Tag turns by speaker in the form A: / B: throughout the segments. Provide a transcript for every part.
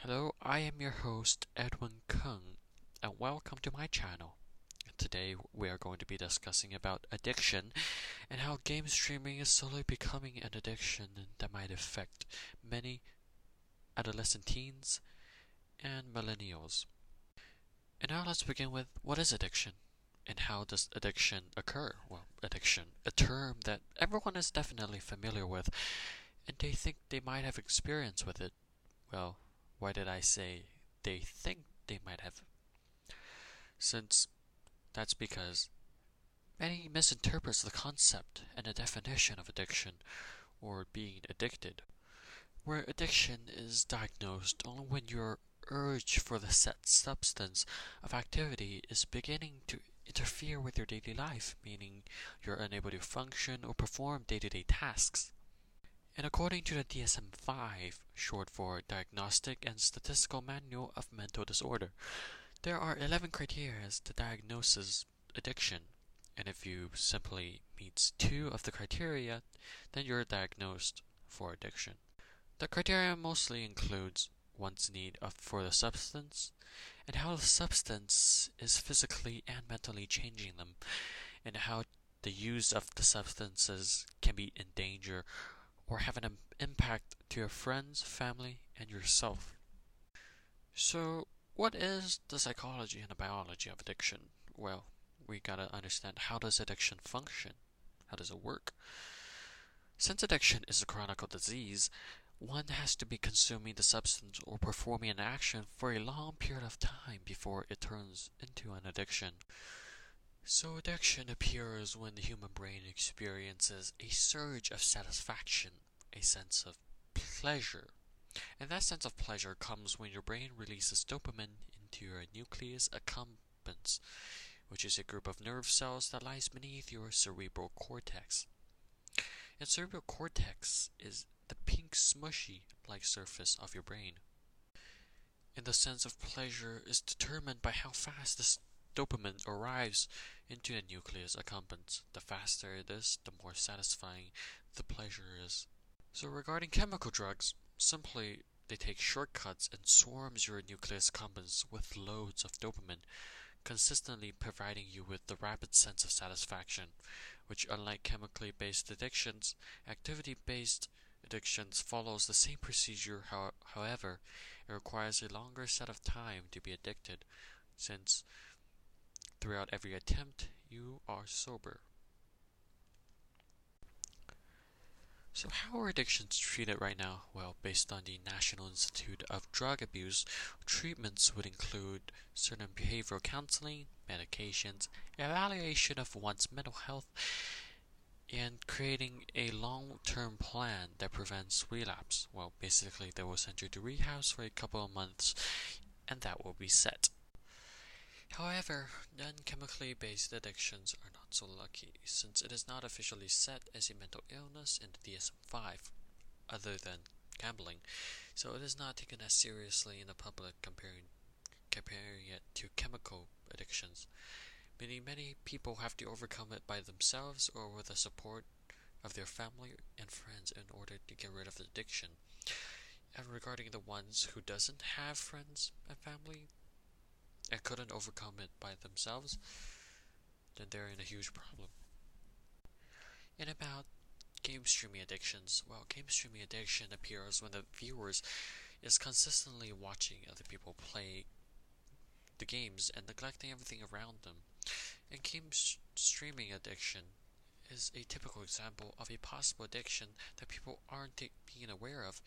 A: Hello, I am your host Edwin Kung, and welcome to my channel. Today we are going to be discussing about addiction and how game streaming is slowly becoming an addiction that might affect many adolescent teens and millennials. And now let's begin with what is addiction? And how does addiction occur? Well, addiction, a term that everyone is definitely familiar with, and they think they might have experience with it. Well, why did I say they think they might have? Since that's because many misinterprets the concept and the definition of addiction or being addicted, where addiction is diagnosed only when your urge for the set substance of activity is beginning to interfere with your daily life, meaning you're unable to function or perform day to day tasks. And according to the DSM 5, short for Diagnostic and Statistical Manual of Mental Disorder, there are 11 criteria to diagnose addiction. And if you simply meet two of the criteria, then you're diagnosed for addiction. The criteria mostly includes one's need of, for the substance and how the substance is physically and mentally changing them, and how the use of the substances can be in danger or have an impact to your friends, family, and yourself. So, what is the psychology and the biology of addiction? Well, we gotta understand how does addiction function? How does it work? Since addiction is a chronic disease, one has to be consuming the substance or performing an action for a long period of time before it turns into an addiction. So, addiction appears when the human brain experiences a surge of satisfaction, a sense of pleasure. And that sense of pleasure comes when your brain releases dopamine into your nucleus accumbens, which is a group of nerve cells that lies beneath your cerebral cortex. And cerebral cortex is the pink smushy like surface of your brain. And the sense of pleasure is determined by how fast this dopamine arrives into the nucleus accumbens. The faster it is, the more satisfying the pleasure is. So regarding chemical drugs, simply they take shortcuts and swarms your nucleus accumbens with loads of dopamine, consistently providing you with the rapid sense of satisfaction, which unlike chemically based addictions, activity based addictions follows the same procedure, how, however, it requires a longer set of time to be addicted, since throughout every attempt you are sober. So, how are addictions treated right now? Well, based on the National Institute of Drug Abuse, treatments would include certain behavioral counseling, medications, evaluation of one's mental health, and creating a long term plan that prevents relapse. Well, basically, they will send you to rehab for a couple of months, and that will be set. However, non chemically based addictions are not so lucky, since it is not officially set as a mental illness in the DSM 5, other than gambling, so it is not taken as seriously in the public comparing, comparing it to chemical addictions. Many, many people have to overcome it by themselves or with the support of their family and friends in order to get rid of the addiction. And regarding the ones who doesn't have friends and family and couldn't overcome it by themselves, then they're in a huge problem. And about game streaming addictions, well, game streaming addiction appears when the viewers is consistently watching other people play the games and neglecting everything around them. And game streaming addiction is a typical example of a possible addiction that people aren't being aware of.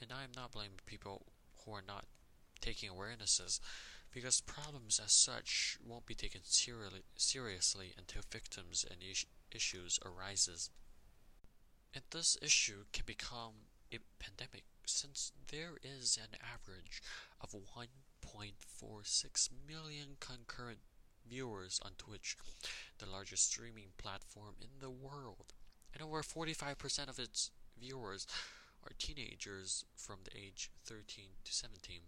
A: And I am not blaming people who are not taking awarenesses because problems as such won't be taken seriously, until victims and is- issues arises. And this issue can become a pandemic since there is an average of 1.46 million concurrent viewers on Twitch, the largest streaming platform in the world. And over 45% of its viewers are teenagers from the age 13 to 17.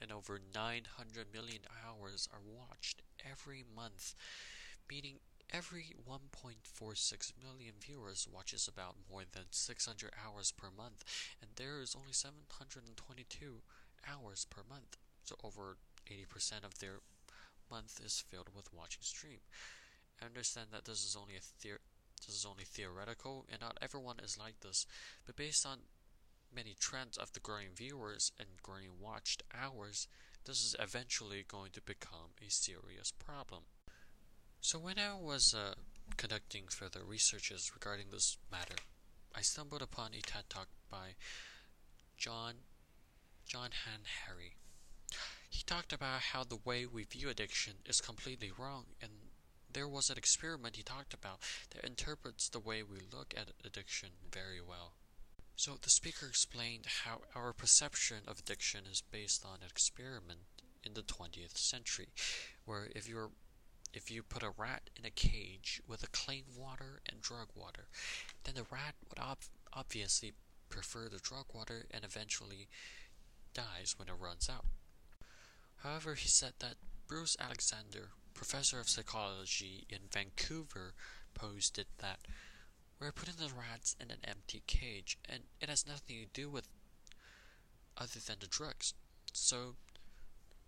A: And over 900 million hours are watched every month, meaning every 1.46 million viewers watches about more than 600 hours per month, and there is only 722 hours per month. So over 80% of their month is filled with watching stream. I understand that this is only a theor- this is only theoretical, and not everyone is like this, but based on many trends of the growing viewers and growing watched hours, this is eventually going to become a serious problem. So when I was uh, conducting further researches regarding this matter, I stumbled upon a TED Talk by John John Han Hari. He talked about how the way we view addiction is completely wrong, and there was an experiment he talked about that interprets the way we look at addiction very well. So the speaker explained how our perception of addiction is based on an experiment in the 20th century, where if you're if you put a rat in a cage with a clean water and drug water, then the rat would ob- obviously prefer the drug water and eventually dies when it runs out. However, he said that Bruce Alexander, professor of psychology in Vancouver, posted that we're putting the rats in an empty cage and it has nothing to do with other than the drugs. So,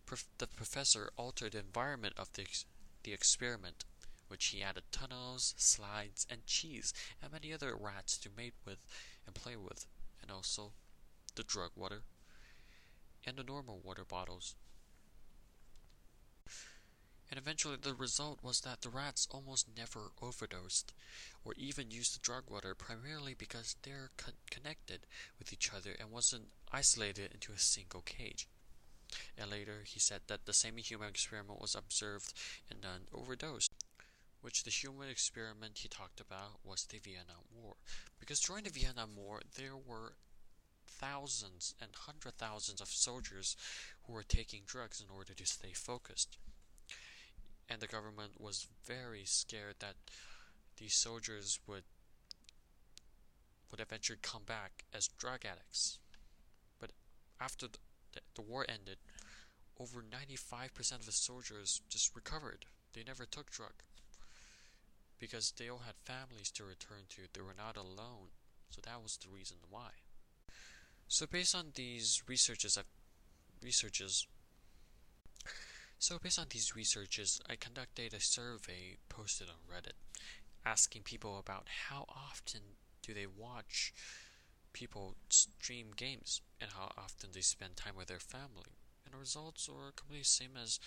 A: prof- the professor altered the environment of the, ex- the experiment, which he added tunnels, slides, and cheese, and many other rats to mate with and play with, and also the drug water and the normal water bottles. And eventually, the result was that the rats almost never overdosed or even used the drug water, primarily because they're con- connected with each other and wasn't isolated into a single cage. And later, he said that the same human experiment was observed in an overdose, which the human experiment he talked about was the Vietnam War. Because during the Vietnam War, there were thousands and hundred thousands of soldiers who were taking drugs in order to stay focused. And the government was very scared that these soldiers would would eventually come back as drug addicts. But after the, the, war ended, over 95% of the soldiers just recovered. They never took drug because they all had families to return to. They were not alone. So that was the reason why. So based on these researches, I've, researches. So based on these researches, I conducted a survey posted on Reddit, asking people about how often do they watch people stream games and how often they spend time with their family. And the results were completely same as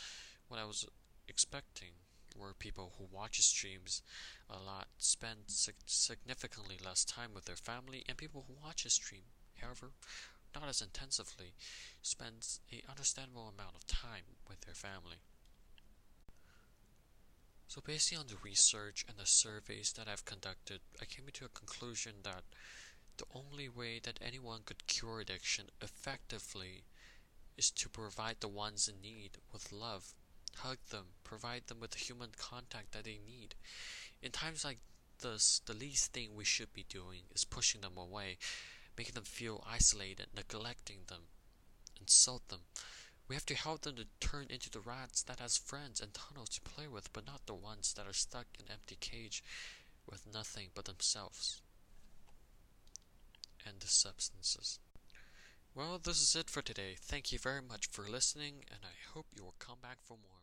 A: what I was expecting, where people who watch streams a lot spend sig- significantly less time with their family, and people who watch a stream however, not as intensively, spends a understandable amount of time with their family. So based on the research and the surveys that I've conducted, I came to a conclusion that the only way that anyone could cure addiction effectively is to provide the ones in need with love, hug them, provide them with the human contact that they need. In times like this, the least thing we should be doing is pushing them away making them feel isolated, neglecting them, insult them. We have to help them to turn into the rats that has friends and tunnels to play with, but not the ones that are stuck in empty cage with nothing but themselves and the substances. Well, this is it for today. Thank you very much for listening, and I hope you will come back for more.